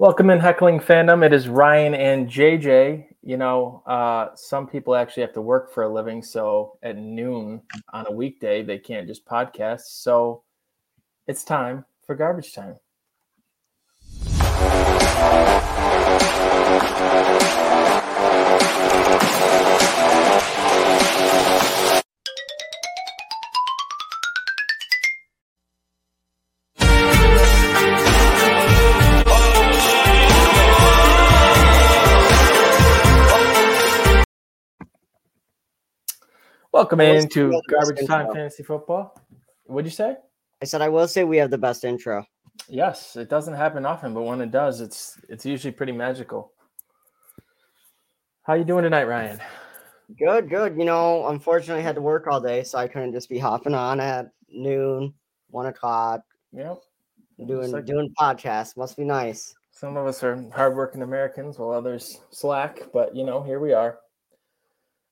Welcome in Heckling Fandom. It is Ryan and JJ. You know, uh, some people actually have to work for a living, so at noon on a weekday, they can't just podcast. So it's time for garbage time. Welcome into we have the best Garbage Time intro. Fantasy Football. What'd you say? I said I will say we have the best intro. Yes, it doesn't happen often, but when it does, it's it's usually pretty magical. How you doing tonight, Ryan? Good, good. You know, unfortunately, I had to work all day, so I couldn't just be hopping on at noon, one o'clock, Yep. doing like- doing podcasts. Must be nice. Some of us are hardworking Americans, while others slack. But you know, here we are.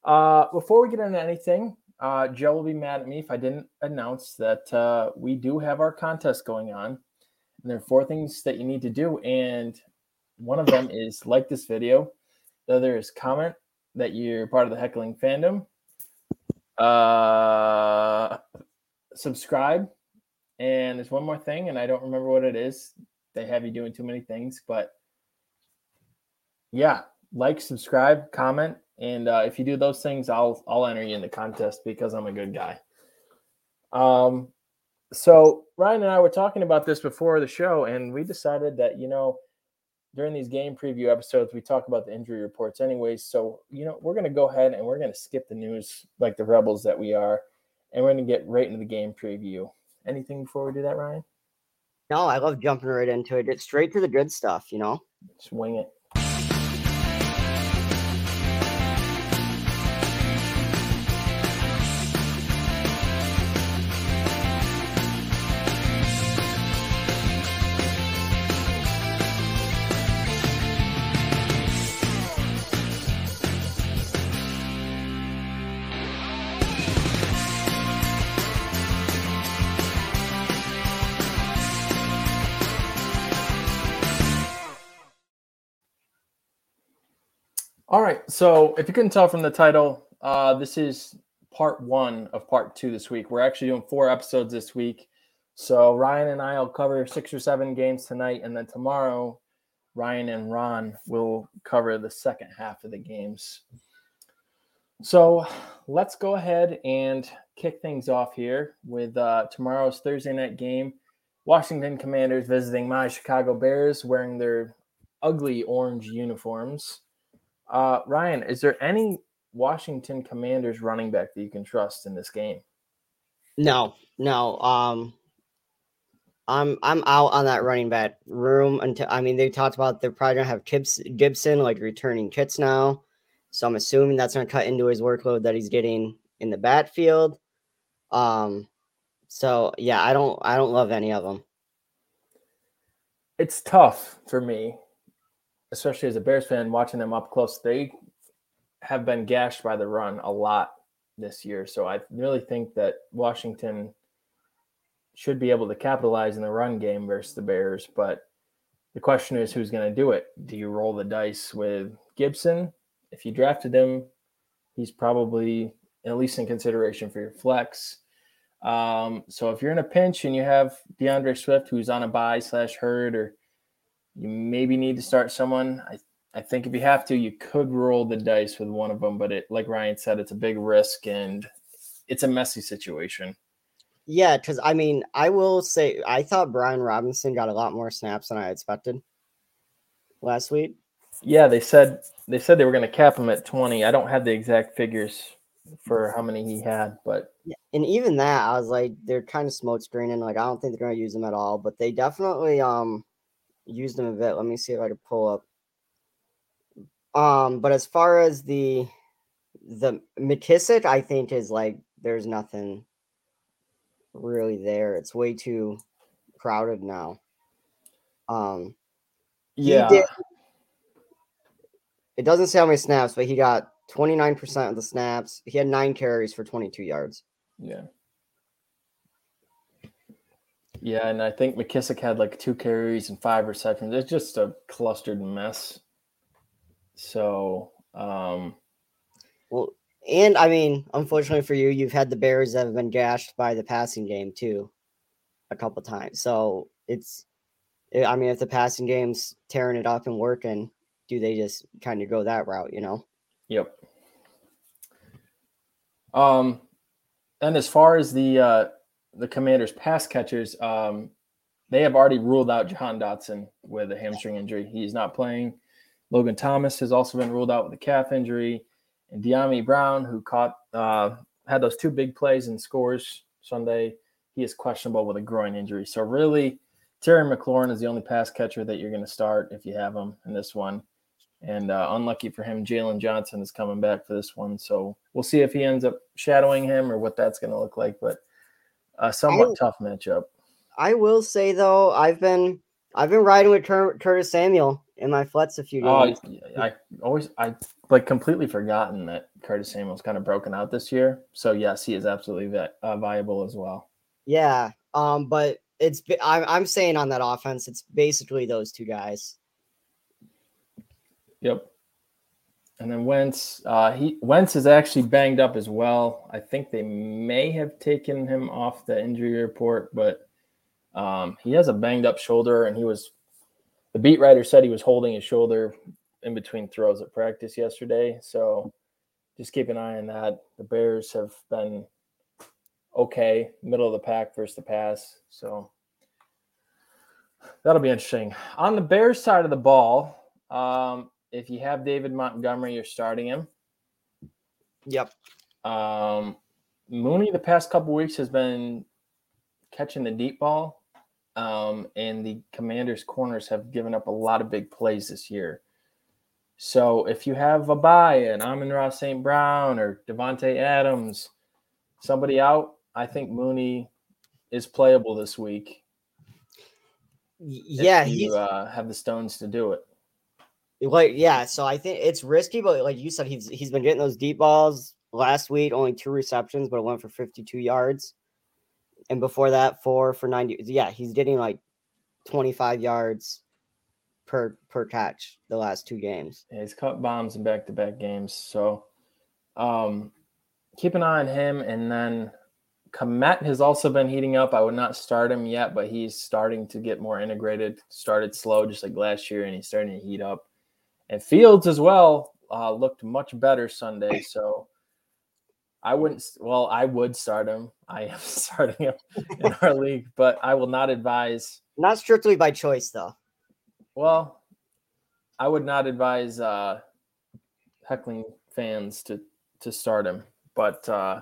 Uh, before we get into anything, uh, Joe will be mad at me if I didn't announce that uh, we do have our contest going on. And there are four things that you need to do, and one of them is like this video. The other is comment that you're part of the heckling fandom. Uh, subscribe, and there's one more thing, and I don't remember what it is they have you doing too many things but yeah like subscribe comment and uh, if you do those things i'll i'll enter you in the contest because i'm a good guy. Um so ryan and i were talking about this before the show and we decided that you know during these game preview episodes we talk about the injury reports anyways. So you know we're going to go ahead and we're going to skip the news like the rebels that we are and we're going to get right into the game preview. Anything before we do that ryan? No, I love jumping right into it. It's straight to the good stuff, you know. Swing it So if you couldn't tell from the title, uh, this is part one of part two this week. We're actually doing four episodes this week. So Ryan and I will cover six or seven games tonight, and then tomorrow, Ryan and Ron will cover the second half of the games. So let's go ahead and kick things off here with uh, tomorrow's Thursday night game. Washington Commanders visiting my Chicago Bears wearing their ugly orange uniforms. Uh, Ryan, is there any Washington Commanders running back that you can trust in this game? No, no. Um, I'm I'm out on that running back room until I mean they talked about they're probably gonna have Gibbs, Gibson like returning kits now, so I'm assuming that's gonna cut into his workload that he's getting in the backfield. Um, so yeah, I don't I don't love any of them. It's tough for me, especially as a Bears fan, watching them up close. They have been gashed by the run a lot this year. So I really think that Washington should be able to capitalize in the run game versus the Bears. But the question is who's going to do it? Do you roll the dice with Gibson? If you drafted him, he's probably at least in consideration for your flex. Um, so if you're in a pinch and you have DeAndre Swift who's on a bye slash herd, or you maybe need to start someone, I, I think if you have to, you could roll the dice with one of them. But it, like Ryan said, it's a big risk and it's a messy situation. Yeah, because I mean I will say I thought Brian Robinson got a lot more snaps than I expected last week. Yeah, they said they said they were going to cap him at 20. I don't have the exact figures for how many he had, but Yeah, and even that, I was like, they're kind of smoke screening. Like, I don't think they're gonna use them at all, but they definitely um used them a bit. Let me see if I can pull up. Um, but as far as the the McKissic, I think is like there's nothing really there. It's way too crowded now. Um, yeah, did- it doesn't say how many snaps, but he got 29% of the snaps. He had nine carries for 22 yards. yeah. Yeah, and I think McKissic had like two carries and five receptions. It's just a clustered mess. So, um, well, and I mean, unfortunately for you, you've had the Bears that have been gashed by the passing game too, a couple times. So it's, I mean, if the passing game's tearing it up and working, do they just kind of go that route? You know? Yep. Um, and as far as the uh, the Commanders' pass catchers, um, they have already ruled out Jahan Dotson with a hamstring injury. He's not playing. Logan Thomas has also been ruled out with a calf injury, and Dyami Brown, who caught uh, had those two big plays and scores Sunday, he is questionable with a groin injury. So really, Terry McLaurin is the only pass catcher that you're going to start if you have him in this one. And uh, unlucky for him, Jaylon Johnson is coming back for this one. So we'll see if he ends up shadowing him or what that's going to look like. But a somewhat I, tough matchup. I will say though, I've been I've been riding with Cur- Curtis Samuel in my flats a few games. Oh, I always I like completely forgotten that Curtis Samuel's kind of broken out this year. So yes, he is absolutely vi- uh, viable as well. Yeah, um, but it's I'm I'm saying on that offense, it's basically those two guys. Yep. And then Wentz, uh, he Wentz is actually banged up as well. I think they may have taken him off the injury report, but um, he has a banged up shoulder, and he was. The beat writer said he was holding his shoulder in between throws at practice yesterday. So just keep an eye on that. The Bears have been okay, middle of the pack versus the pass. So that'll be interesting. On the Bears side of the ball, um, if you have David Montgomery, you're starting him. Yep. Um, Mooney the past couple weeks has been catching the deep ball, um, and the Commanders' corners have given up a lot of big plays this year. So if you have a bye and Amon-Ra St. Brown or Davante Adams, somebody out, I think Mooney is playable this week. Yeah, you uh, have the stones to do it. Like, yeah, so I think it's risky, but like you said, he's he's been getting those deep balls last week, only two receptions, but it went for 52 yards. And before that, four for 90. Yeah, he's getting like 25 yards per per catch the last two games. Yeah, he's caught bombs in back to back games. So um keep an eye on him. And then Kmet has also been heating up. I would not start him yet, but he's starting to get more integrated. Started slow, just like last year, and he's starting to heat up and Fields as well uh, looked much better Sunday. So I wouldn't. Well, I would start him. I am starting him in our league, but I will not advise. Not strictly by choice, though. Well, I would not advise uh, heckling fans to to start him, but uh,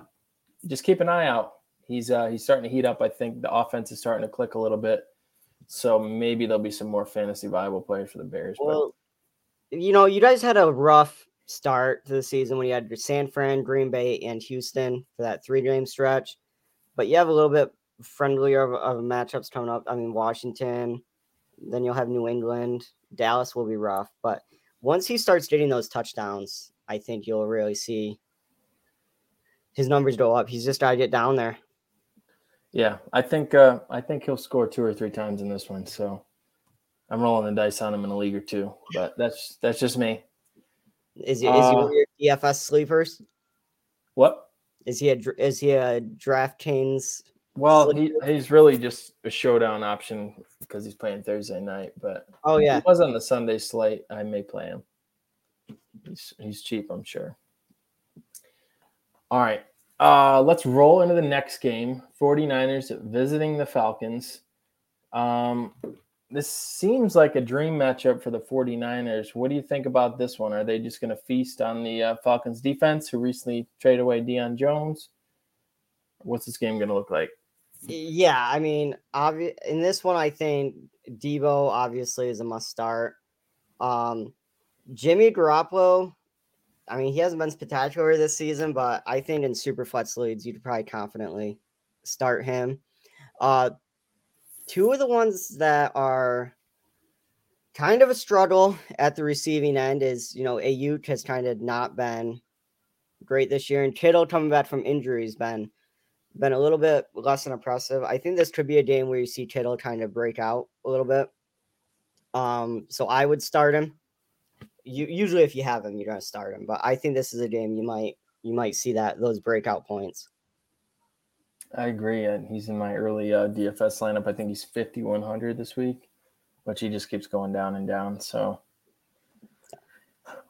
just keep an eye out. He's uh, he's starting to heat up. I think the offense is starting to click a little bit, so maybe there'll be some more fantasy viable players for the Bears. Well, you know, you guys had a rough start to the season when you had San Fran, Green Bay, and Houston for that three game stretch. But you have a little bit friendlier of, of matchups coming up. I mean, Washington, then you'll have New England. Dallas will be rough. But once he starts getting those touchdowns, I think you'll really see his numbers go up. He's just got to get down there. Yeah, I think uh, I think he'll score two or three times in this one. So I'm rolling the dice on him in a league or two, but that's that's just me. Is he is uh, he your DFS sleepers? What is he a is he a DraftKings? Well, he, he's really just a showdown option because he's playing Thursday night. But oh yeah, he was on the Sunday slate. I may play him. He's he's cheap, I'm sure. All right. Uh, let's roll into the next game. 49ers visiting the Falcons. Um, this seems like a dream matchup for the 49ers. What do you think about this one? Are they just going to feast on the uh, Falcons defense, who recently traded away Deion Jones? What's this game going to look like? Yeah, I mean, obvi- in this one, I think Debo obviously is a must start. Um, Jimmy Garoppolo, I mean, he hasn't been spectacular this season, but I think in super flex leads, you could probably confidently start him. Uh, two of the ones that are kind of a struggle at the receiving end is, you know, Aiyuk has kind of not been great this year, and Kittle coming back from injuries been been a little bit less than impressive. I think this could be a game where you see Kittle kind of break out a little bit. Um, so I would start him. You usually if you have him, you're gonna start him. But I think this is a game you might you might see that those breakout points. I agree. And he's in my early uh, DFS lineup. I think he's 5,100 this week, but he just keeps going down and down. So,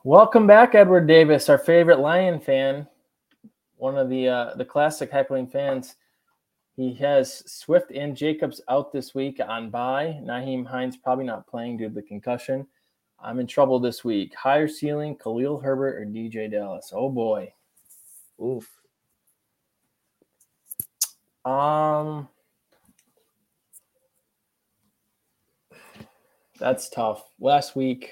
welcome back, Edward Davis, our favorite Lion fan, one of the uh, the classic heckling fans. He has Swift and Jacobs out this week on bye. Nyheim Hines probably not playing due to the concussion. I'm in trouble this week. Higher ceiling, Khalil Herbert or DJ Dallas. Oh boy. Oof. Um, that's tough. Last week,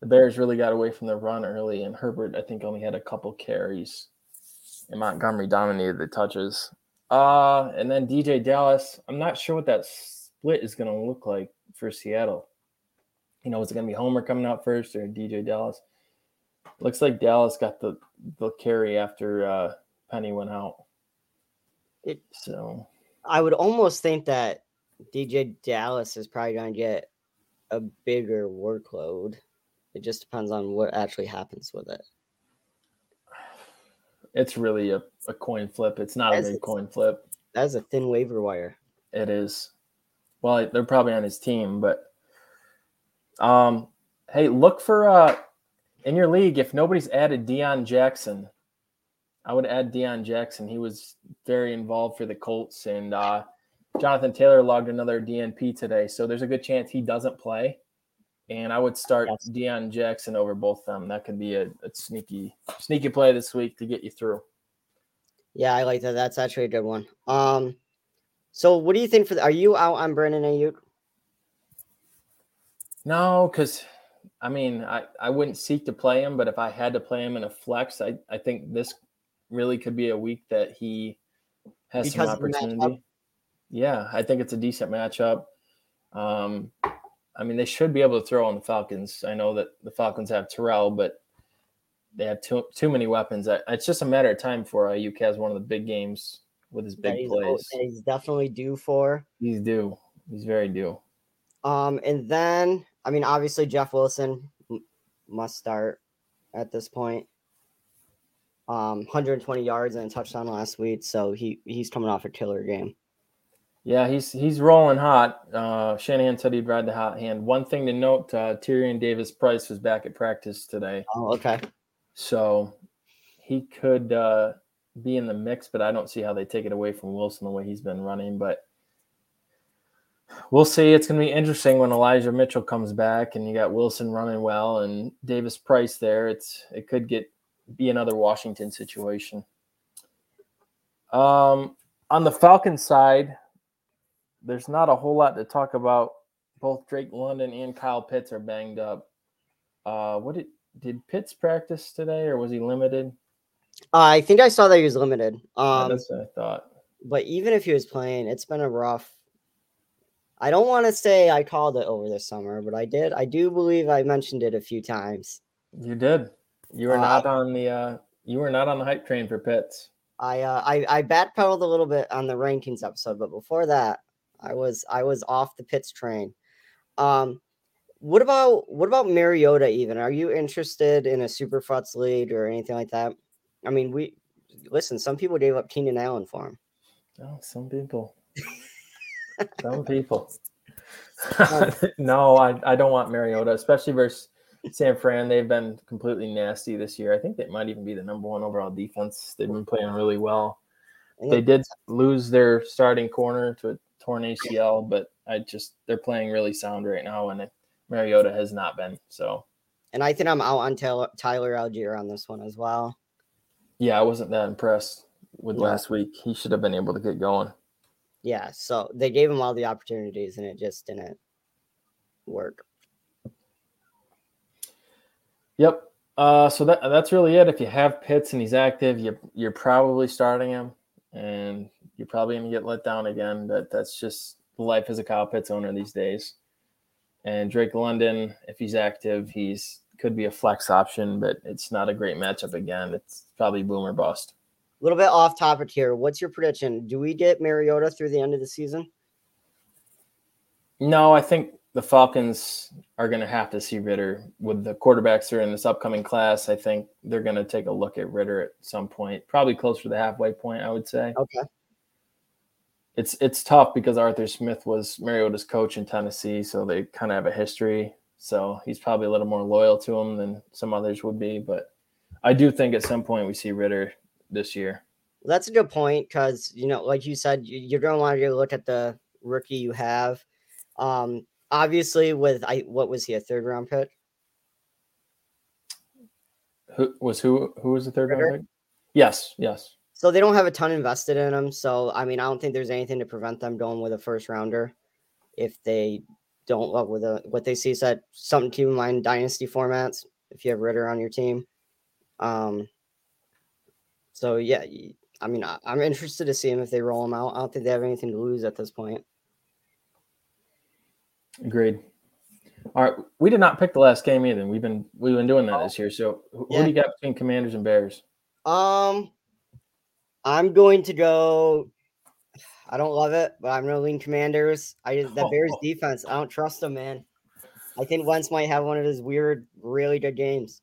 the Bears really got away from the run early, and Herbert, I think, only had a couple carries, and Montgomery dominated the touches. Uh, and then DJ Dallas, I'm not sure what that split is going to look like for Seattle. You know, is it going to be Homer coming out first or DJ Dallas? Looks like Dallas got the the carry after uh, Penny went out. It So I would almost think that DJ Dallas is probably going to get a bigger workload. It just depends on what actually happens with it. it's really a, a coin flip. It's not a big coin flip. That's a thin waiver wire. It is. Well, they're probably on his team, but um, hey, look for uh in your league if nobody's added Deon Jackson. I would add Deon Jackson. He was very involved for the Colts, and uh, Jonathan Taylor logged another DNP today, so there's a good chance he doesn't play. And I would start Yes. Deon Jackson over both of them. That could be a, a sneaky, sneaky play this week to get you through. Yeah, I like that. That's actually a good one. Um, so what do you think for? The, are you out on Brandon Aiyuk? No, because I mean, I, I wouldn't seek to play him, but if I had to play him in a flex, I, I think this really could be a week that he has some Because matchup? opportunity. Yeah, I think it's a decent matchup. Um, I mean, they should be able to throw on the Falcons. I know that the Falcons have Terrell, but they have too too many weapons. It's just a matter of time before Aiyuk has one of the big games with his big he's, plays. he's definitely due for. He's due. He's very due. Um, and then I mean, obviously Jeff Wilson must start at this point. Um, 120 yards and a touchdown last week, so he he's coming off a killer game. Yeah, he's he's rolling hot. Uh, Shanahan said he'd ride the hot hand. One thing to note: uh, Tyrion Davis Price was back at practice today, Oh, okay. so he could uh, be in the mix. But I don't see how they take it away from Wilson the way he's been running. But we'll see. It's going to be interesting when Elijah Mitchell comes back, and you got Wilson running well and Davis Price there. It's it could get be another Washington situation. Um, on the Falcons side, there's not a whole lot to talk about. Both Drake London and Kyle Pitts are banged up. Uh, what did did Pitts practice today, or was he limited? Uh, I think I saw that he was limited. Yeah, Um, That's what I thought. but even if he was playing, it's been a rough. I don't want to say I called it over the summer, but I did. I do believe I mentioned it a few times. You did. You were Uh, not on the. Uh, you were not on the hype train for Pitts. I uh, I I backpedaled a little bit on the rankings episode, but before that, I was I was off the Pitts train. Um, what about what about Mariota? Even are you interested in a super futz lead or anything like that? I mean, we listen. Some people gave up Keenan Allen for him. Oh, some people. some people. No, I, I don't want Mariota, especially versus San Fran. They've been completely nasty this year. I think they might even be the number one overall defense. They've been playing really well. They did lose their starting corner to a torn ACL, but I just they're playing really sound right now, and Mariota has not been. So and I think I'm out on Tyler, Tyler Allgeier on this one as well. yeah, I wasn't that impressed with No. last week. He should have been able to get going. Yeah, so they gave him all the opportunities, and it just didn't work. Yep. Uh, so that that's really it. If you have Pitts and he's active, you you're probably starting him, and you're probably gonna get let down again. But that's just life as a Kyle Pitts owner these days. And Drake London, if he's active, he's could be a flex option, but it's not a great matchup again. It's probably boomer bust. A little bit off topic here. What's your prediction? Do we get Mariota through the end of the season? No, I think the Falcons are going to have to see Ridder with the quarterbacks that are in this upcoming class. I think they're going to take a look at Ridder at some point, probably close to the halfway point. I would say. Okay. It's it's tough because Arthur Smith was Mariota's coach in Tennessee, so they kind of have a history. So he's probably a little more loyal to him than some others would be. But I do think at some point we see Ridder this year. Well, that's a good point because you know, like you said, you're going to want to look at the rookie you have. Um, obviously, with I what was he a third round pick? Who was who? Who was the third Ridder? round pick? Yes, yes. So they don't have a ton invested in him. So I mean, I don't think there's anything to prevent them going with a first rounder if they don't love with a what they see. Said something to keep in mind dynasty formats if you have Ridder on your team. Um. So yeah, I mean, I, am interested to see him if they roll him out. I don't think they have anything to lose at this point. Agreed. All right, we did not pick the last game either. We've been we've been doing that oh. this year. So who, yeah. who do you got between Commanders and Bears? Um, I'm going to go. I don't love it, but I'm going to lean Commanders. I the Bears defense. I don't trust them, man. I think Wentz might have one of his weird, really good games.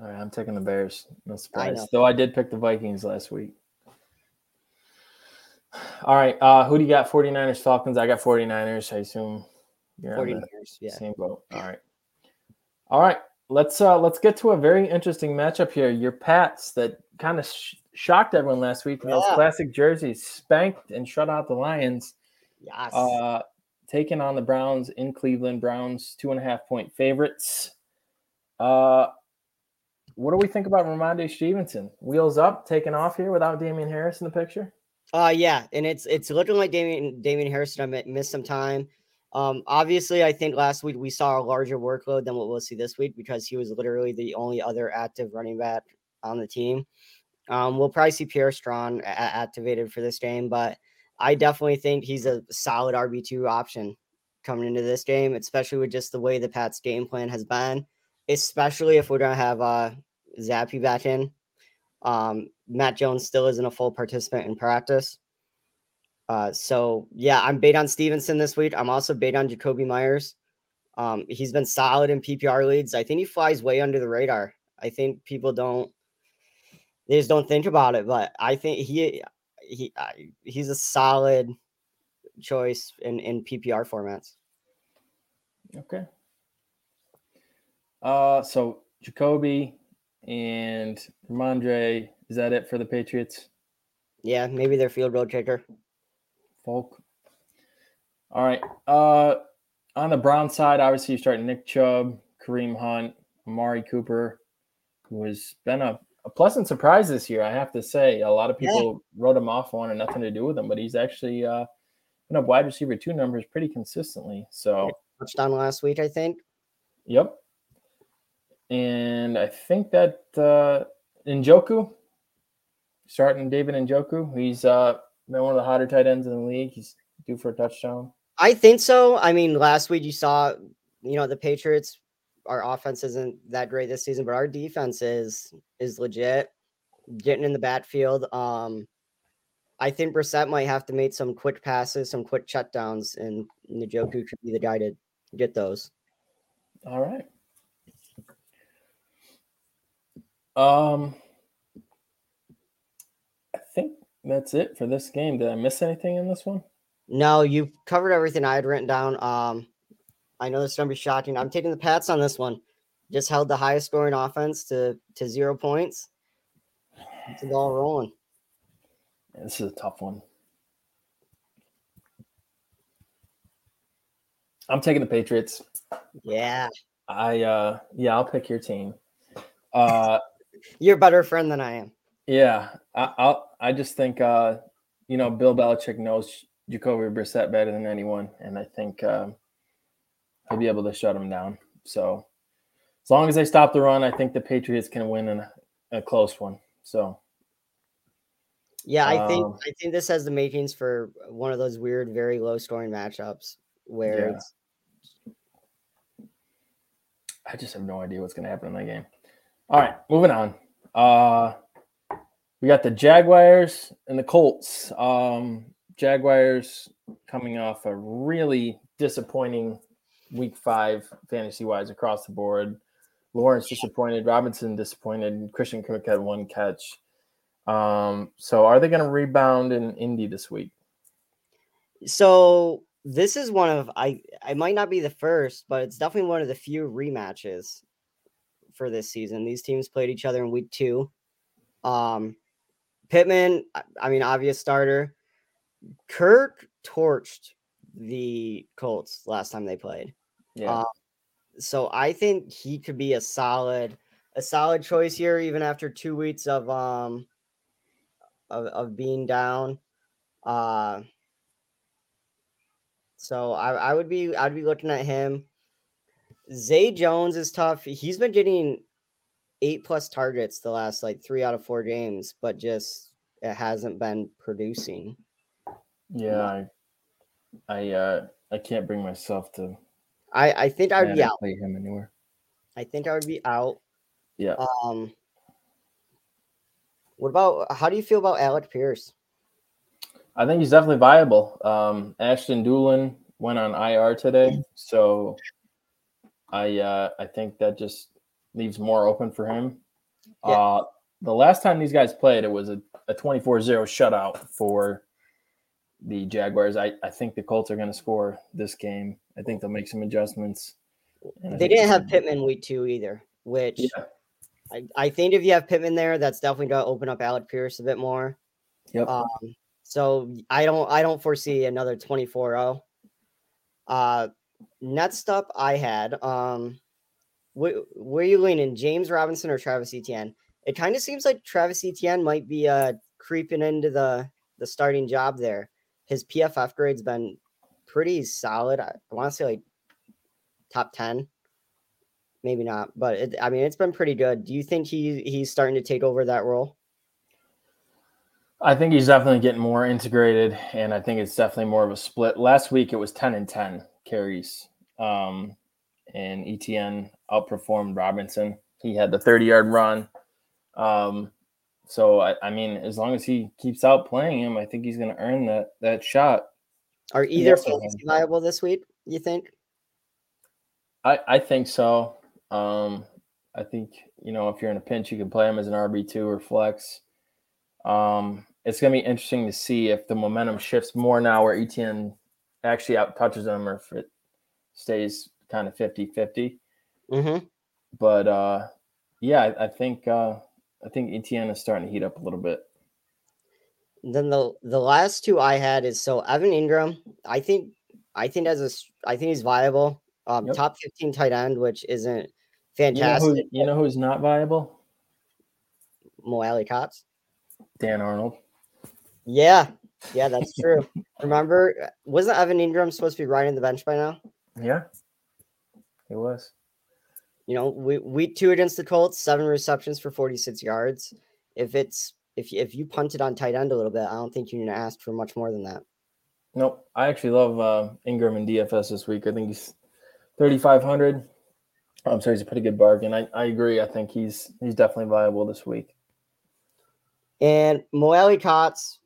All right, I'm taking the Bears. No surprise. I Though I did pick the Vikings last week. All right. Uh, who do you got? 49ers, Falcons. I got 49ers. I assume you're 49ers, yeah. Same boat. All right. All right. Let's uh let's get to a very interesting matchup here. Your Pats that kind of sh- shocked everyone last week in yeah. those classic jerseys, spanked and shut out the Lions. Yes. Uh, taking on the Browns in Cleveland. Browns two and a half point favorites. Uh, what do we think about Rhamondre Stevenson? Wheels up, taking off here without Damien Harris in the picture. Uh, yeah, and it's it's looking like Damian Damien Harris. I missed some time. Um, obviously, I think last week we saw a larger workload than what we'll see this week because he was literally the only other active running back on the team. Um, we'll probably see Pierre Strong a- activated for this game, but I definitely think he's a solid RB2 option coming into this game, especially with just the way the Pats game plan has been, especially if we're going to have uh, Zappe back in. Um, Mac Jones still isn't a full participant in practice. Uh, so yeah, I'm bait on Stevenson this week. I'm also bait on Jakobi Meyers. Um, he's been solid in PPR leads. I think he flies way under the radar. I think people don't they just don't think about it, but I think he he he's a solid choice in in PPR formats. Okay. Uh, so Jacoby and Rhamondre, is that it for the Patriots? Yeah, maybe their field goal kicker. All right. Uh, on the Brown side, obviously you start Nick Chubb, Kareem Hunt, Amari Cooper, who has been a, a pleasant surprise this year. I have to say, a lot of people yeah. wrote him off, wanted nothing to do with him, but he's actually uh, been a wide receiver two numbers pretty consistently. So touchdown last week, I think. Yep. And I think that uh, Njoku, starting David Njoku, he's uh, been one of the hotter tight ends in the league. He's due for a touchdown. I think so. I mean, last week you saw, you know, the Patriots. Our offense isn't that great this season, but our defense is is legit. Getting in the backfield. Um, I think Brissett might have to make some quick passes, some quick shutdowns, and Njoku could be the guy to get those. All right. Um, I think that's it for this game. Did I miss anything in this one? No, you've covered everything I had written down. Um, I know this is gonna be shocking. I'm taking the Pats on this one. Just held the highest scoring offense to to zero points. It's all rolling. Yeah, this is a tough one. I'm taking the Patriots. Yeah. I uh yeah, I'll pick your team. Uh you're a better friend than I am. Yeah, I, I'll. I just think, uh, you know, Bill Belichick knows Jacoby Brissett better than anyone, and I think um, he'll be able to shut him down. So, as long as they stop the run, I think the Patriots can win in a, a close one. So, yeah, I think um, I think this has the makings for one of those weird, very low scoring matchups where yeah. I just have no idea what's going to happen in that game. All right, moving on. Uh, We got the Jaguars and the Colts. Um, Jaguars coming off a really disappointing week five fantasy wise across the board. Lawrence disappointed, Robinson disappointed, Christian Kirk had one catch. Um, so are they going to rebound in Indy this week? So this is one of I I might not be the first, but it's definitely one of the few rematches for this season. These teams played each other in week two. Um Pittman, I mean, obvious starter. Kirk torched the Colts last time they played. Yeah. Uh, so I think he could be a solid, a solid choice here, even after two weeks of um of, of being down. Uh so I, I would be I'd be looking at him. Zay Jones is tough. He's been getting eight plus targets the last like three out of four games, but just it hasn't been producing. Yeah, I I uh I can't bring myself to I I think I would be out. Play him anywhere. I think I would be out. Yeah. Um what about how do you feel about Alec Pierce? I think he's definitely viable. Um Ashton Dulin went on IR today, so I uh I think that just leaves more open for him. Yeah. Uh, the last time these guys played, it was a, a 24-0 shutout for the Jaguars. I, I think the Colts are going to score this game. I think they'll make some adjustments. They didn't have Pittman week two either, which yeah. I, I think if you have Pittman there, that's definitely going to open up Alec Pierce a bit more. Yep. Um, so I don't I don't foresee another 24-0. Uh next up I had um where, where are you leaning, James Robinson or Travis Etienne? It kind of seems like Travis Etienne might be uh, creeping into the the starting job there. His PFF grade's been pretty solid. I, I want to say like top ten, maybe not, but it, I mean it's been pretty good. Do you think he he's starting to take over that role? I think he's definitely getting more integrated, and I think it's definitely more of a split. Last week it was ten and ten carries. Um, and Etienne outperformed Robinson. He had the 30 yard run. Um, so I, I, mean, as long as he keeps out playing him, I think he's going to earn that that shot. Are either viable this week? You think? I I think so. Um, I think you know if you're in a pinch, you can play him as an RB two or flex. Um, it's going to be interesting to see if the momentum shifts more now, where Etienne actually out touches him, or if it stays kind of 50 50. Mm-hmm. But uh, yeah, I, I think uh, I think Etienne is starting to heat up a little bit. Then the the last two I had is so Evan Engram. I think I think as a I think he's viable. Um, yep. top 15 tight end, which isn't fantastic. You know, who, you know who's not viable? Mo Alie-Cox. Dan Arnold. Yeah, yeah, that's true. Remember, wasn't Evan Engram supposed to be riding the bench by now? Yeah. It was. You know, we week two against the Colts, seven receptions for 46 yards. If it's if if you punted on tight end a little bit, I don't think you're gonna ask for much more than that. Nope. I actually love uh, Engram and DFS this week. I think he's 3,500. I'm sorry, he's a pretty good bargain. I, I agree. I think he's he's definitely viable this week. And Mo Alie-Cox,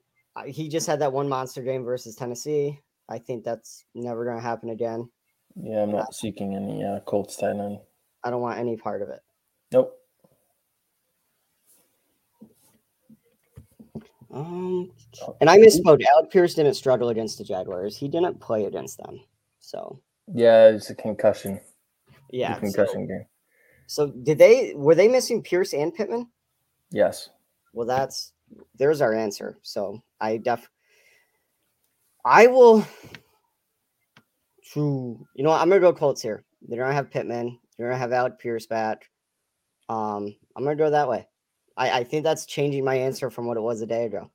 he just had that one monster game versus Tennessee. I think that's never going to happen again. Yeah, I'm not seeking any uh, Colts tight end. I don't want any part of it. Nope. Um, and I misspoke. Alec Pierce didn't struggle against the Jaguars. He didn't play against them. So yeah, it's a concussion. Yeah, concussion so, game. So did they were they missing Pierce and Pittman? Yes. Well, that's there's our answer. So I def I will True. You know what? I'm gonna go Colts here. They're gonna have Pittman. They're gonna have Alec Pierce back. Um, I'm gonna go that way. I, I think that's changing my answer from what it was a day ago.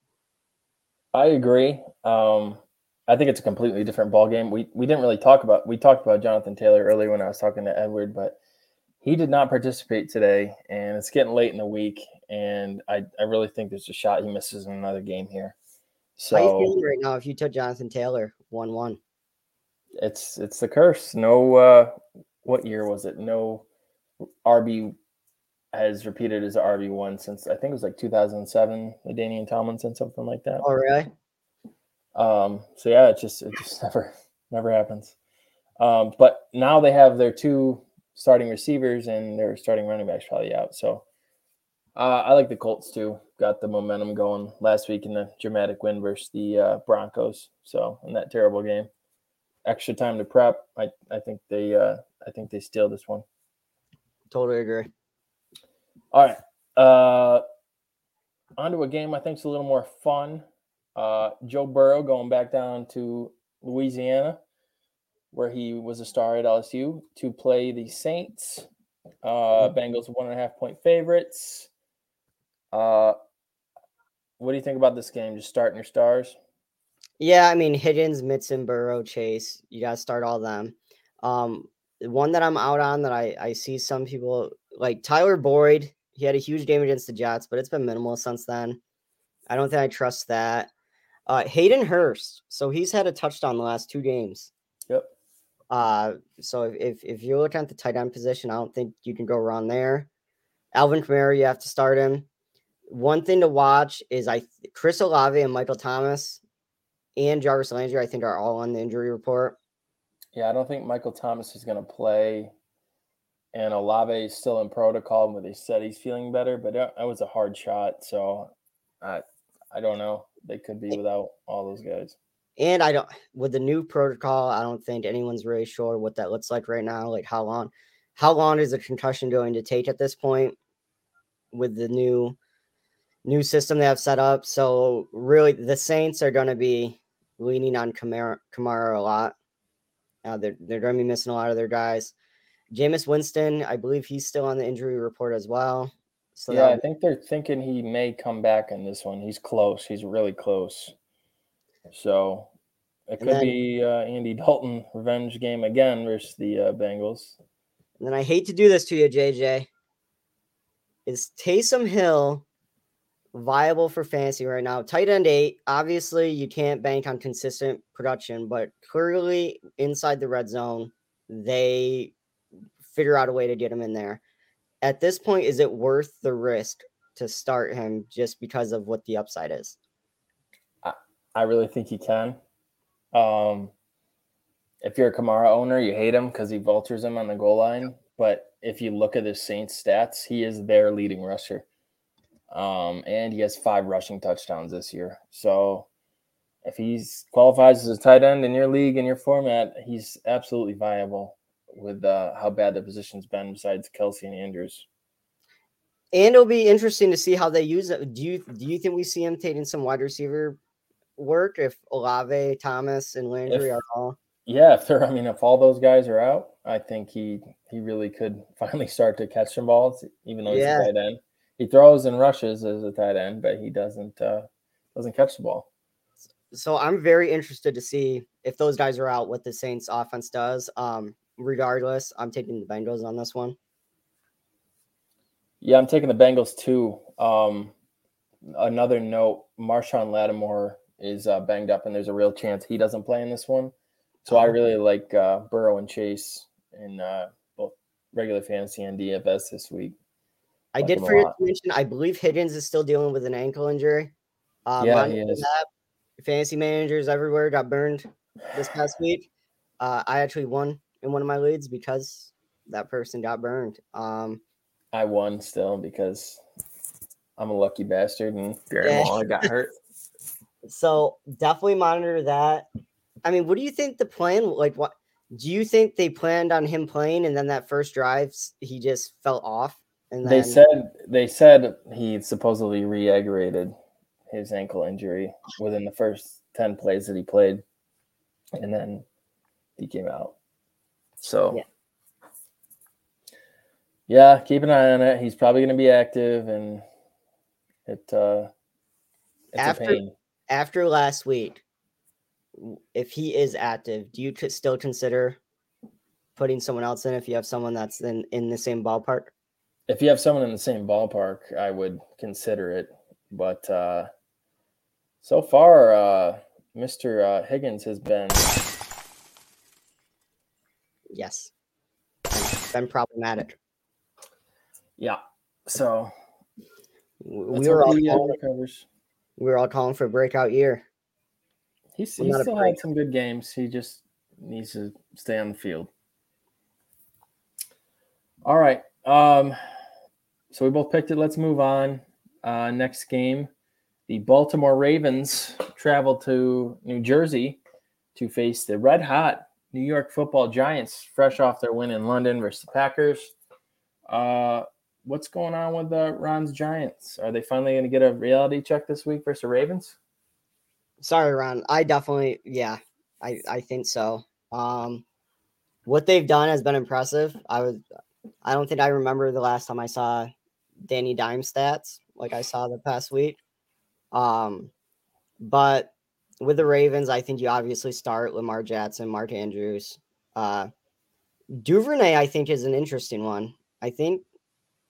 I agree. Um, I think it's a completely different ball game. We we didn't really talk about we talked about Jonathan Taylor earlier when I was talking to Edward, but he did not participate today, and it's getting late in the week, and I, I really think there's a shot he misses in another game here. So How you feeling right now if you took Jonathan Taylor one one? It's it's the curse. No, uh, what year was it? No RB has repeated as RB one since I think it was like 2007, the Danian Tomlinson, something like that. Oh, really? Um, so yeah, it just it just never never happens. Um, but now they have their two starting receivers and their starting running backs probably out. So uh, I like the Colts too. Got the momentum going last week in the dramatic win versus the uh, Broncos. So in that terrible game, extra time to prep. I I think they uh, I think they steal this one. Totally agree. All right. Uh, on to a game I think is a little more fun. Uh, Joe Burrow going back down to Louisiana, where he was a star at LSU, to play the Saints. Uh, Bengals one and a half point favorites. Uh, what do you think about this game? Just starting your stars. Yeah, I mean Higgins, Mixon, Burrow, Chase. You got to start all them. Um, one that I'm out on that I I see some people like Tyler Boyd. He had a huge game against the Jets, but it's been minimal since then. I don't think I trust that. Uh, Hayden Hurst. So he's had a touchdown the last two games. Yep. Uh, so if, if, if you're looking at the tight end position, I don't think you can go wrong there. Alvin Kamara, you have to start him. One thing to watch is I Chris Olave and Michael Thomas and Jarvis Landry, I think, are all on the injury report. Yeah, I don't think Michael Thomas is going to play, and Olave is still in protocol, but they said he's feeling better. But that, that was a hard shot, so I I don't know. They could be without all those guys. And I don't with the new protocol, I don't think anyone's really sure what that looks like right now. Like how long how long is a concussion going to take at this point with the new new system they have set up? So really the Saints are gonna be leaning on Kamara, Kamara a lot. Uh, they're they're gonna be missing a lot of their guys. Jameis Winston, I believe he's still on the injury report as well. So yeah, I think they're thinking he may come back in this one. He's close. He's really close. So it could then, be uh, Andy Dalton revenge game again versus the uh, Bengals. And then I hate to do this to you, JJ. Is Taysom Hill viable for fantasy right now? Tight end eight. Obviously, you can't bank on consistent production, but clearly inside the red zone, they figure out a way to get him in there at this point, is it worth the risk to start him just because of what the upside is? I, really think he can. Um, if you're a Kamara owner, you hate him because he vultures him on the goal line. But if you look at his Saints stats, he is their leading rusher. Um, and he has five rushing touchdowns this year. So if he's qualifies as a tight end in your league in your format, he's absolutely viable with uh, how bad the position's been besides Kelsey and Andrews. And it'll be interesting to see how they use it. Do you do you think we see him taking some wide receiver work if Olave, Thomas, and Landry if, are all? Yeah, if they're I mean, if all those guys are out, I think he he really could finally start to catch some balls, even though he's yeah. a tight end. He throws and rushes as a tight end, but he doesn't uh, doesn't catch the ball. So I'm very interested to see if those guys are out, what the Saints offense does. Um, regardless, I'm taking the Bengals on this one. Yeah, I'm taking the Bengals too. Um, another note: Marshon Lattimore is uh, banged up, and there's a real chance he doesn't play in this one. So I really like uh, Burrow and Chase in uh, both regular fantasy and DFS this week. I like did for your mention. I believe Higgins is still dealing with an ankle injury. Uh, yeah, he is. Fantasy managers everywhere got burned this past week. Uh, I actually won in one of my leads because that person got burned. Um, I won still because I'm a lucky bastard and Darren yeah. Waller got hurt. So definitely monitor that. I mean, what do you think the plan? Like, what do you think they planned on him playing, and then that first drive he just fell off? And then... they said they said he supposedly re-aggravated his ankle injury within the first ten plays that he played, and then he came out. So, yeah. yeah, keep an eye on it. He's probably going to be active, and it uh, after after last week, if he is active, do you still consider putting someone else in if you have someone that's in in the same ballpark? If you have someone in the same ballpark, I would consider it. But uh, so far, uh, Mr. Uh, Higgins has been Yes. Been problematic. Yeah. So we were all uh, recovers. We were all calling for a breakout year. He's, he still had some good games. He just needs to stay on the field. All right. Um, so we both picked it. Let's move on. Uh, next game, the Baltimore Ravens travel to New Jersey to face the red hot New York Football Giants, fresh off their win in London versus the Packers. Uh, what's going on with the Ron's Giants? Are they finally going to get a reality check this week versus the Ravens? Sorry, Ron. I definitely, yeah, I I think so. Um, what they've done has been impressive. I was, I don't think I remember the last time I saw Danny Dime stats like I saw the past week. Um, but with the Ravens, I think you obviously start Lamar Jackson, Mark Andrews. Uh, Duvernay, I think, is an interesting one. I think,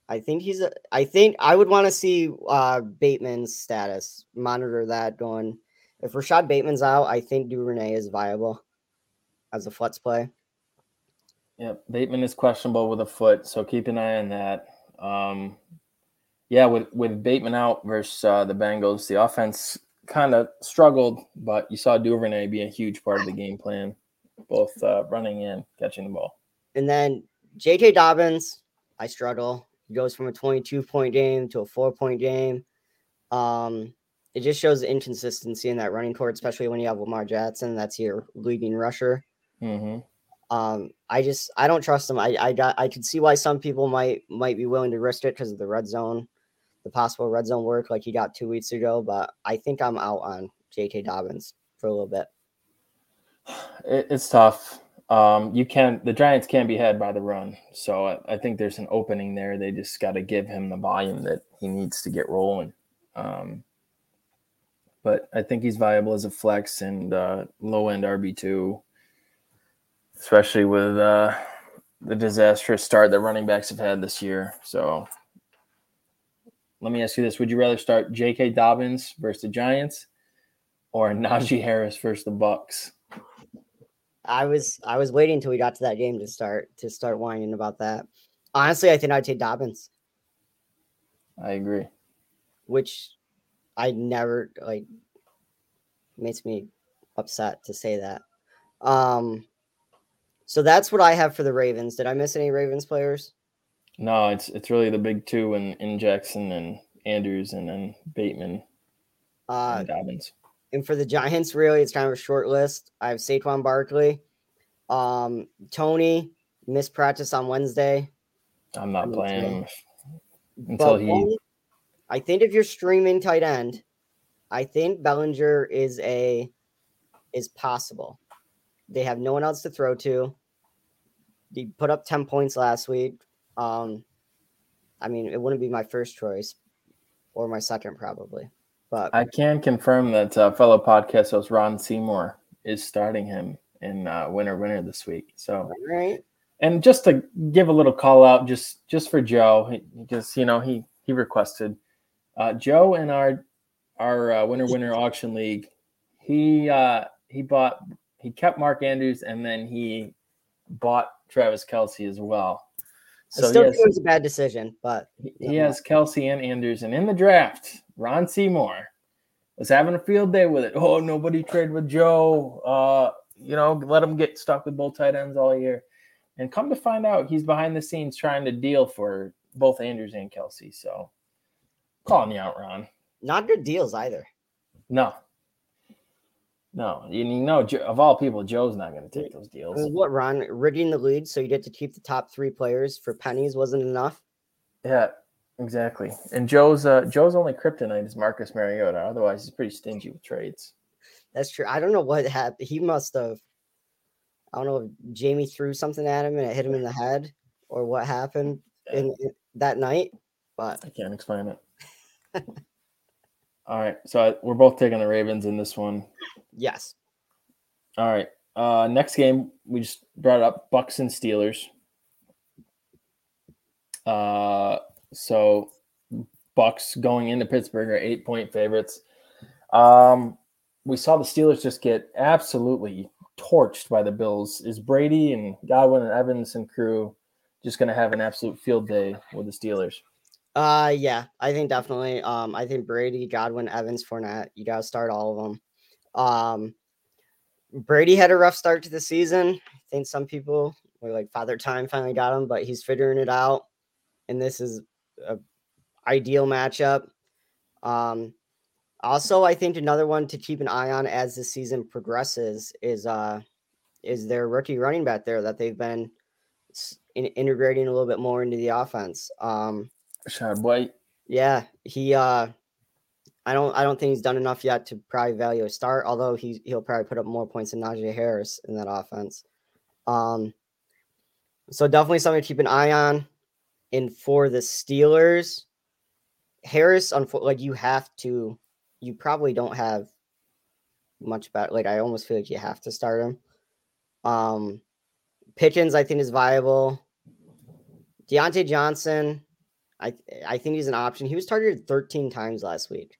I think he's a. I think I would want to see uh, Bateman's status, monitor that going. If Rashod Bateman's out, I think Duvernay is viable as a flex play. Yep, Bateman is questionable with a foot, so keep an eye on that. Um, yeah, with with Bateman out versus uh, the Bengals, the offense kind of struggled, but you saw Duvernay be a huge part of the game plan, both uh, running and catching the ball. And then J.K. Dobbins, I struggle. He goes from a 22 point game to a four point game. Um, it just shows the inconsistency in that running court, especially when you have Lamar Jackson. That's your leading rusher. Mm-hmm. Um, I just I don't trust him. I I got I could see why some people might might be willing to risk it because of the red zone the possible red zone work like he got two weeks ago, but I think I'm out on J.K. Dobbins for a little bit. It's tough. Um, you can't. the Giants can be had by the run, so I, I think there's an opening there. They just got to give him the volume that he needs to get rolling. Um, but I think he's viable as a flex and uh, low end RB two, especially with uh, the disastrous start that running backs have had this year. So let me ask you this: Would you rather start J.K. Dobbins versus the Giants or Najee Harris versus the Bucks? I was I was waiting until we got to that game to start to start whining about that. Honestly, I think I'd take Dobbins. I agree. Which I never like makes me upset to say that. Um so that's what I have for the Ravens. Did I miss any Ravens players? No, it's it's really the big two and in, in Jackson and Andrews and then Bateman uh, and Dobbins. And for the Giants, really, it's kind of a short list. I have Saquon Barkley, um, Toney missed practice on Wednesday. I'm not playing him until but he. One, I think if you're streaming tight end, I think Bellinger is a is possible. They have no one else to throw to. He put up 10 points last week. Um, I mean, it wouldn't be my first choice or my second, probably. But I can confirm that uh, fellow podcast host Ron Seymour is starting him in uh, winner winner this week. So, right. And just to give a little call out, just just for Joe, because you know he he requested uh, Joe in our our uh, winner winner auction league. He uh, he bought he kept Mark Andrews and then he bought Travis Kelce as well. So I still think it was a bad decision, but he has Kelce and Anderson in the draft. Ron Seymour was having a field day with it. Oh, nobody traded with Joe. Uh, you know, let him get stuck with both tight ends all year. And come to find out, he's behind the scenes trying to deal for both Andrews and Kelce. So calling you out, Ron. Not good deals either. No, no, you know, of all people, Joe's not going to take those deals. What, Ron? Rigging the lead so you get to keep the top three players for pennies wasn't enough. Yeah, exactly. And Joe's uh, Joe's only kryptonite is Marcus Mariota. Otherwise, he's pretty stingy with trades. That's true. I don't know what happened. He must have. I don't know if Jamie threw something at him and it hit him in the head, or what happened in, in that night. But I can't explain it. All right, so I, we're both taking the Ravens in this one. Yes. All right. Uh, next game we just brought up Bucks and Steelers. Uh, so Bucks going into Pittsburgh are eight point favorites. Um, we saw the Steelers just get absolutely torched by the Bills. Is Brady and Godwin and Evans and crew just going to have an absolute field day with the Steelers? Uh yeah, I think definitely. Um, I think Brady, Godwin, Evans, Fournette, you gotta start all of them. Um Brady had a rough start to the season. I think some people were like Father Time finally got him, but he's figuring it out. And this is a ideal matchup. Um also, I think another one to keep an eye on as the season progresses is uh is their rookie running back there that they've been in, integrating a little bit more into the offense. Um, Rachaad White. Yeah, he. uh I don't. I don't think he's done enough yet to probably value a start. Although he he'll probably put up more points than Najee Harris in that offense. Um, so definitely something to keep an eye on. And for the Steelers, Harris, like you have to, you probably don't have much better. Like I almost feel like you have to start him. Um, Pickens, I think, is viable. Diontae Johnson, I I think he's an option. He was targeted 13 times last week.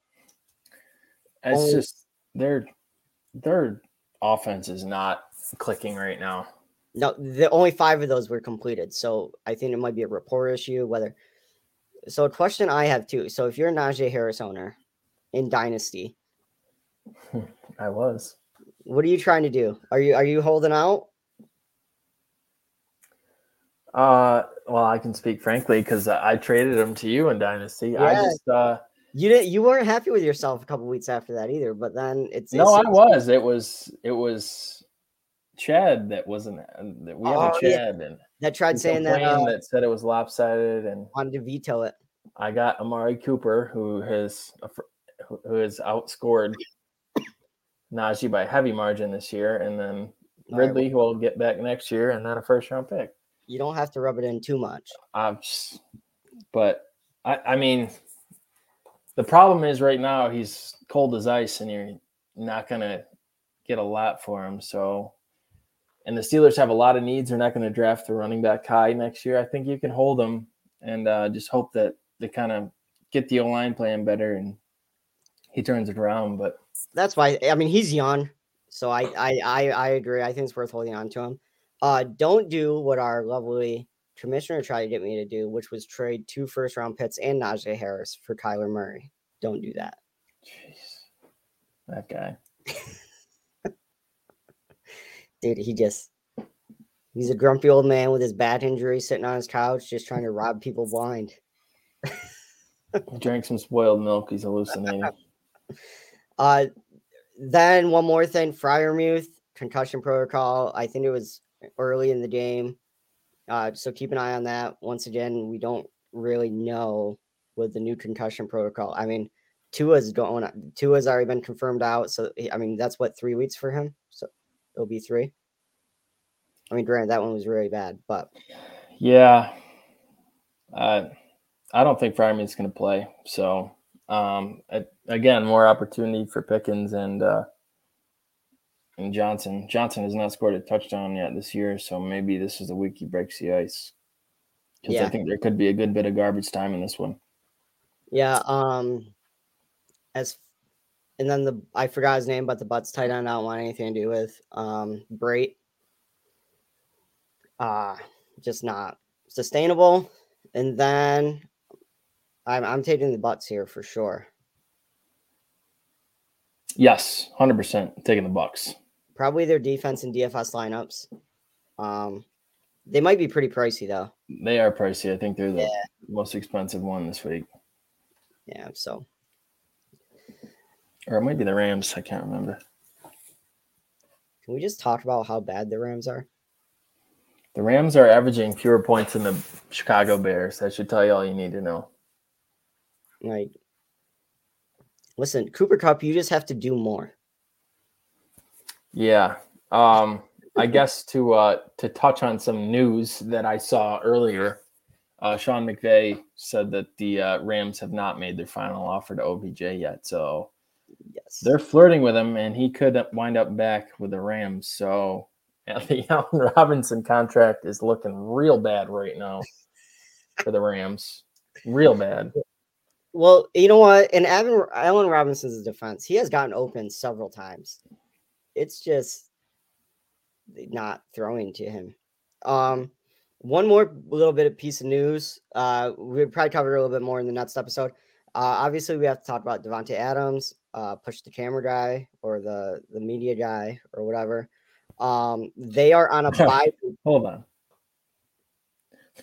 It's Only, just their their offense is not clicking right now. No, the only five of those were completed. So I think it might be a report issue. Whether so, a question I have too. So if you're a Najee Harris owner in Dynasty, I was. What are you trying to do? Are you are you holding out? Uh, well, I can speak frankly because I traded him to you in Dynasty. Yeah. I just uh, you didn't you weren't happy with yourself a couple weeks after that either. But then it's no, I was. It was it was Chad that wasn't that we oh, a Chad yeah. and that tried saying that uh, that said it was lopsided and wanted to veto it. I got Amari Cooper who has who has outscored Najee by heavy margin this year, and then Ridley, right. who will get back next year, and then a first round pick. You don't have to rub it in too much. Um, but I, I mean, the problem is right now he's cold as ice, and you're not gonna get a lot for him. So, and the Steelers have a lot of needs. They're not going to draft the running back high next year. I think you can hold them and uh, just hope that they kind of get the O line playing better and he turns it around. But that's why I mean he's young, so I I I, I agree. I think it's worth holding on to him. Uh, don't do what our lovely commissioner tried to get me to do, which was trade two first round picks and Najee Harris for Kyler Murray. Don't do that. Jeez, that guy. Dude, he just he's a grumpy old man with his back injury sitting on his couch just trying to rob people blind. he drank some spoiled milk. He's hallucinating. Uh, then one more thing, Freiermuth concussion protocol. I think it was early in the game, uh, so keep an eye on that. Once again, we don't really know with the new concussion protocol. I mean, Tua's going. Tua's already been confirmed out, so I mean that's what three weeks for him. So it'll be three. I mean, granted, that one was really bad, but yeah, uh, I don't think Freiermuth's going to play. So um, again, more opportunity for Pickens and uh, and Johnson. Johnson has not scored a touchdown yet this year, so maybe this is the week he breaks the ice. Because yeah. I think there could be a good bit of garbage time in this one. Yeah. Um. As and then the I forgot his name, but the Bucks tight end I don't want anything to do with. Um, Brate. Uh just not sustainable. And then I'm I'm taking the Bucks here for sure. Yes, hundred percent taking the Bucks. Probably their defense and DFS lineups. Um, they might be pretty pricey though. They are pricey. I think they're the yeah. most expensive one this week. Yeah. So. Or it might be the Rams. I can't remember. Can we just talk about how bad the Rams are? The Rams are averaging fewer points than the Chicago Bears. That should tell you all you need to know. Like, listen, Cooper Kupp, you just have to do more. Yeah. Um, I guess to uh, to touch on some news that I saw earlier, uh, Sean McVay said that the uh, Rams have not made their final offer to OBJ yet. So yes. they're flirting with him, and he could wind up back with the Rams. So yeah, the Allen Robinson contract is looking real bad right now for the Rams. Real bad. Well, you know what? In Allen, Allen Robinson's defense, he has gotten open several times. It's just not throwing to him. Um, one more little bit of piece of news. Uh, we probably covered a little bit more in the next episode. Uh, obviously, we have to talk about Davante Adams, uh, push the camera guy or the the media guy or whatever. Um, they are on a bye. Hold on.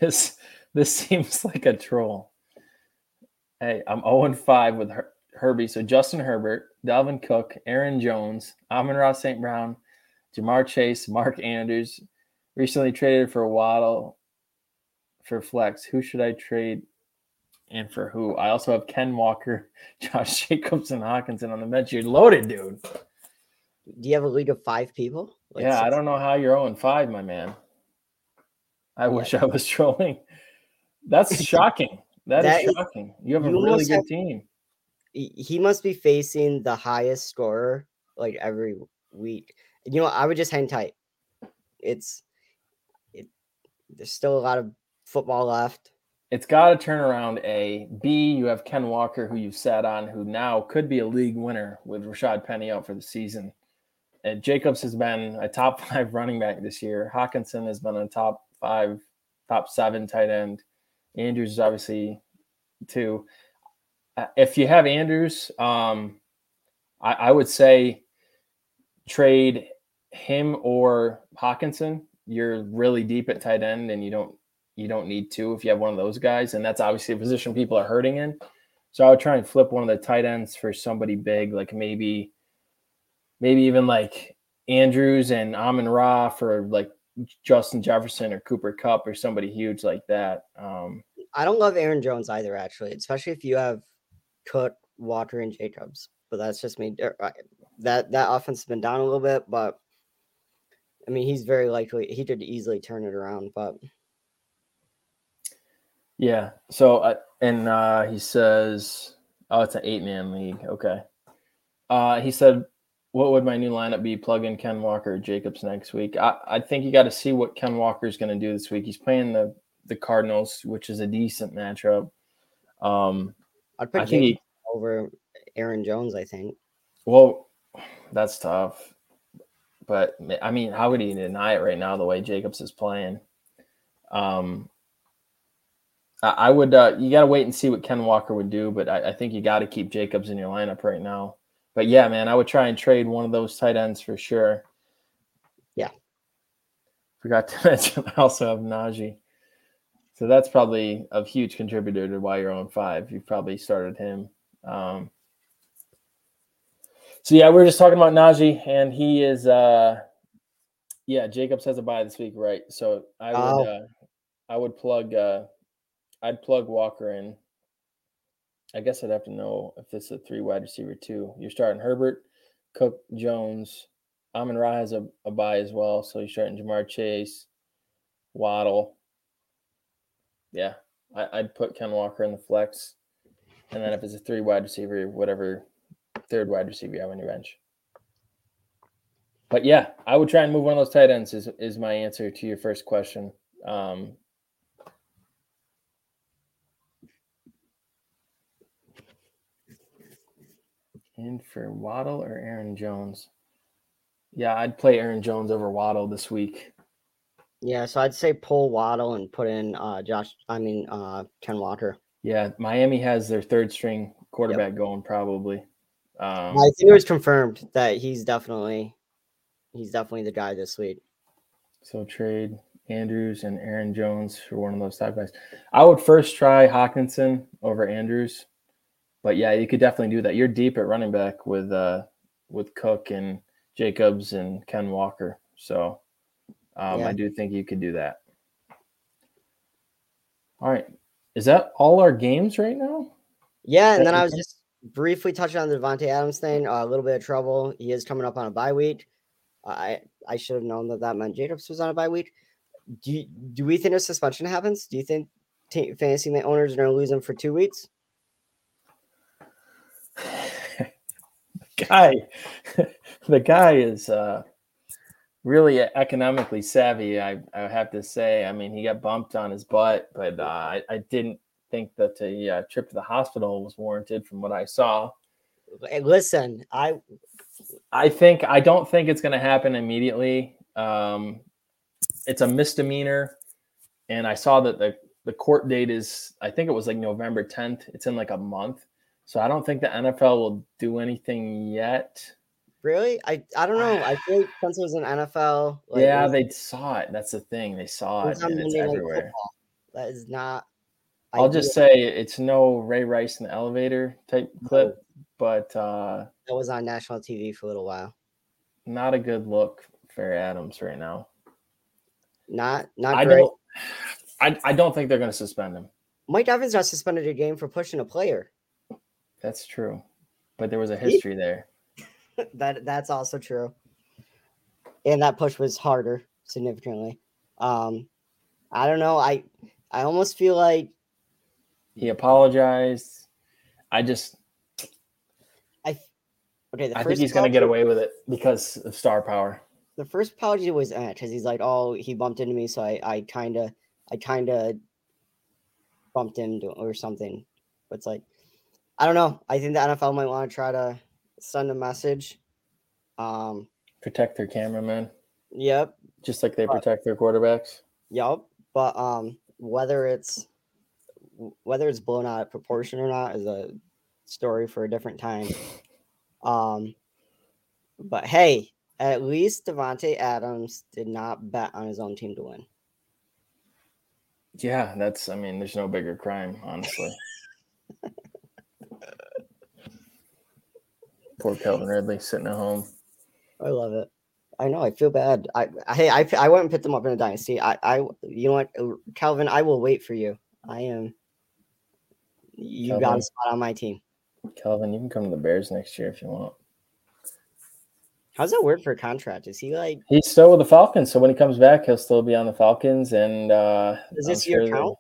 This this seems like a troll. Hey, I'm 0 5 with Her- Herbie. So Justin Herbert, Dalvin Cook, Aaron Jones, Amon-Ra St. Brown, Ja'Marr Chase, Mark Andrews. Recently traded for Waddle for flex. Who should I trade and for who? I also have Ken Walker, Josh Jacobs, and Hockenson on the bench. You're loaded, dude. Do you have a league of five people? Like yeah? I don't know how you're 0 5, my man. I wish I was trolling. That's shocking. that, that is shocking. You have a really good have, team. He must be facing the highest scorer like every week. You know, I would just hang tight. It's it, there's still a lot of football left. It's got to turn around. A B. You have Ken Walker, who you've sat on, who now could be a league winner with Rashad Penny out for the season. And Jacobs has been a top five running back this year. Hockenson has been a top five, top seven tight end. Andrews is obviously two. Uh, if you have Andrews, um, I, I would say trade him or Hockenson. You're really deep at tight end, and you don't you don't need to if you have one of those guys, and that's obviously a position people are hurting in. So I would try and flip one of the tight ends for somebody big, like maybe maybe even like Andrews and Amon Ra for like Justin Jefferson or Cooper Kupp or somebody huge like that. Um, I don't love Aaron Jones either, actually, especially if you have Cook, Walker, and Jacobs. But that's just me. Er, that that offense has been down a little bit, but I mean, he's very likely he could easily turn it around. But yeah, so uh, and uh, he says, "Oh, it's an eight man league." Okay. Uh, he said what would my new lineup be? Plug in Ken Walker Jacobs next week. I, I think you got to see what Ken Walker is going to do this week. He's playing the the Cardinals, which is a decent matchup. Um, I'd put I think he, over Aaron Jones. I think. Well, that's tough, but I mean, how would he deny it right now? The way Jacobs is playing, um, I, I would. Uh, you got to wait and see what Ken Walker would do, but I, I think you got to keep Jacobs in your lineup right now but yeah, man, I would try and trade one of those tight ends for sure. Yeah. Forgot to mention, I also have Najee. So that's probably a huge contributor to why you're on five. You've probably started him. Um, so yeah, we are just talking about Najee, and he is uh yeah, Jacobs has a bye this week, right? So I would oh. uh I would plug uh I'd plug Walker in I guess I'd have to know if this is a three wide receiver too. You're starting Herbert, Cook, Jones. Amon Ra has a, a bye as well, so you're starting Ja'Marr Chase, Waddle. Yeah, I, would put Ken Walker in the flex, and then if it's a three wide receiver, whatever third wide receiver you have on your bench. But yeah, I would try and move one of those tight ends. Is is my answer to your first question. Um, In for Waddle or Aaron Jones? Yeah, I'd play Aaron Jones over Waddle this week. Yeah, so I'd say pull Waddle and put in uh Josh. I mean uh Ken Walker. Yeah, Miami has their third string quarterback yep. going probably. Um, I think it was confirmed that he's definitely he's definitely the guy this week. So trade Andrews and Aaron Jones for one of those top guys. I would first try Hockenson over Andrews but yeah, you could definitely do that. You're deep at running back with uh with Cook and Jacobs and Ken Walker. So um, yeah. I do think you could do that. All right. Is that all our games right now? Yeah, and then I was just briefly touching on the Davante Adams thing. Uh, a little bit of trouble. He is coming up on a bye week. I I should have known that that meant Jacobs was on a bye week. Do you, do we think a suspension happens? Do you think t- fantasy owners are going to lose him for two weeks? guy, the guy is uh, really economically savvy. I, I have to say. I mean, he got bumped on his butt, but uh, I, I didn't think that a uh, trip to the hospital was warranted from what I saw. Hey, listen, I I think I don't think it's going to happen immediately. Um, it's a misdemeanor. and I saw that the the court date is I think it was like November 10th. It's in like a month. So I don't think the NFL will do anything yet. Really? I I don't know. I think since it was an NFL, like, yeah, was, they saw it. That's the thing. They saw it, and it's everywhere. That is not. I'll just say it's no Ray Rice in the elevator type clip, but uh that was on national TV for a little while. Not a good look for Adams right now. Not not I great. Don't, I, I don't think they're going to suspend him. Mike Evans got suspended a game for pushing a player. That's true, but there was a history there. that that's also true, and that push was harder significantly. Um, I don't know. I I almost feel like he apologized. I just I okay. I think he's going to get away with it because of star power. The first apology was because he's like, "Oh, he bumped into me, so I I kind of I kind of bumped into or something." But it's like I don't know. I think the NFL might want to try to send a message. Um, protect their cameramen. Yep. Just like they protect their quarterbacks. Yep. But um, whether it's whether it's blown out of proportion or not is a story for a different time. Um, but hey, at least Davante Adams did not bet on his own team to win. Yeah, that's. I mean, there's no bigger crime, honestly. Poor Calvin Ridley sitting at home. I love it. I know. I feel bad. I, hey, I, I went and picked them up in a dynasty. I, I, you know what, Calvin, I will wait for you. I am. You Calvin, got a spot on my team. Calvin, you can come to the Bears next year if you want. How's that work for a contract? Is he like he's still with the Falcons? So when he comes back, he'll still be on the Falcons. And uh does this year count?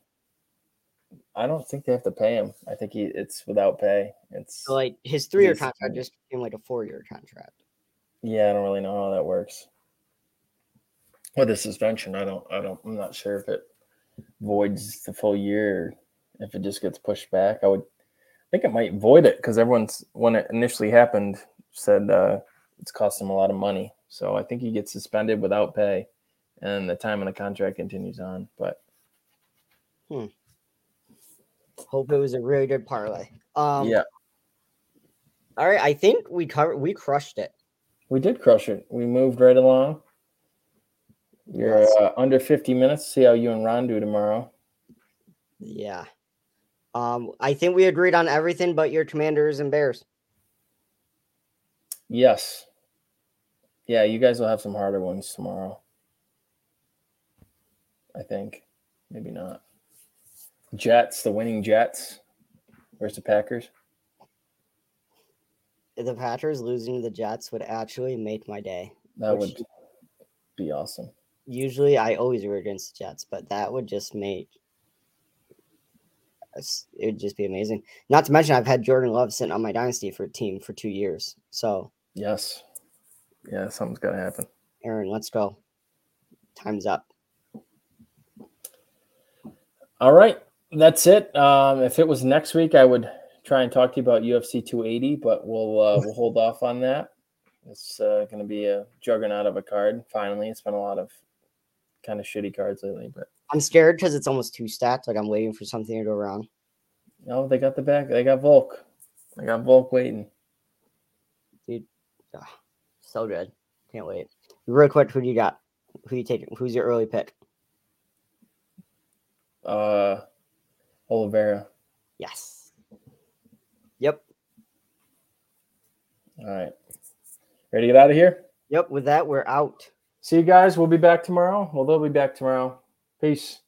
I don't think they have to pay him. I think he it's without pay. It's so like his three year contract just became like a four year contract. Yeah, I don't really know how that works. With the suspension, I don't I don't I'm not sure if it voids the full year if it just gets pushed back. I would I think it might void it because everyone's when it initially happened said uh it's cost him a lot of money. So I think he gets suspended without pay and the time of the contract continues on. But hmm. Hope it was a really good parlay. Um, yeah. All right, I think we covered. We crushed it. We did crush it. We moved right along. You're yes. uh, under 50 minutes. See how you and Ron do tomorrow. Yeah. Um, I think we agreed on everything but your Commanders and Bears. Yes. Yeah, you guys will have some harder ones tomorrow. I think. Maybe not. Jets, the winning Jets versus the Packers. The Packers losing to the Jets would actually make my day. That would be awesome. Usually, I always root against the Jets, but that would just make it would just be amazing. Not to mention, I've had Jordan Love sitting on my dynasty for a team for two years. So yes, yeah, something's got to happen. Aaron, let's go. Time's up. All right that's it. Um, if it was next week, I would try and talk to you about UFC 280, but we'll uh, we'll hold off on that. It's uh, going to be a juggernaut of a card. Finally, it's been a lot of kind of shitty cards lately, but I'm scared because it's almost too stacked. Like I'm waiting for something to go around. No, they got the back. They got Volk. They got Volk waiting. Dude, oh, so good. Can't wait. Real quick, who do you got? Who you taking? Who's your early pick? Uh, Oliveira. Yes. Yep. All right. Ready to get out of here? Yep. With that, we're out. See you guys. We'll be back tomorrow. Well, they'll be back tomorrow. Peace.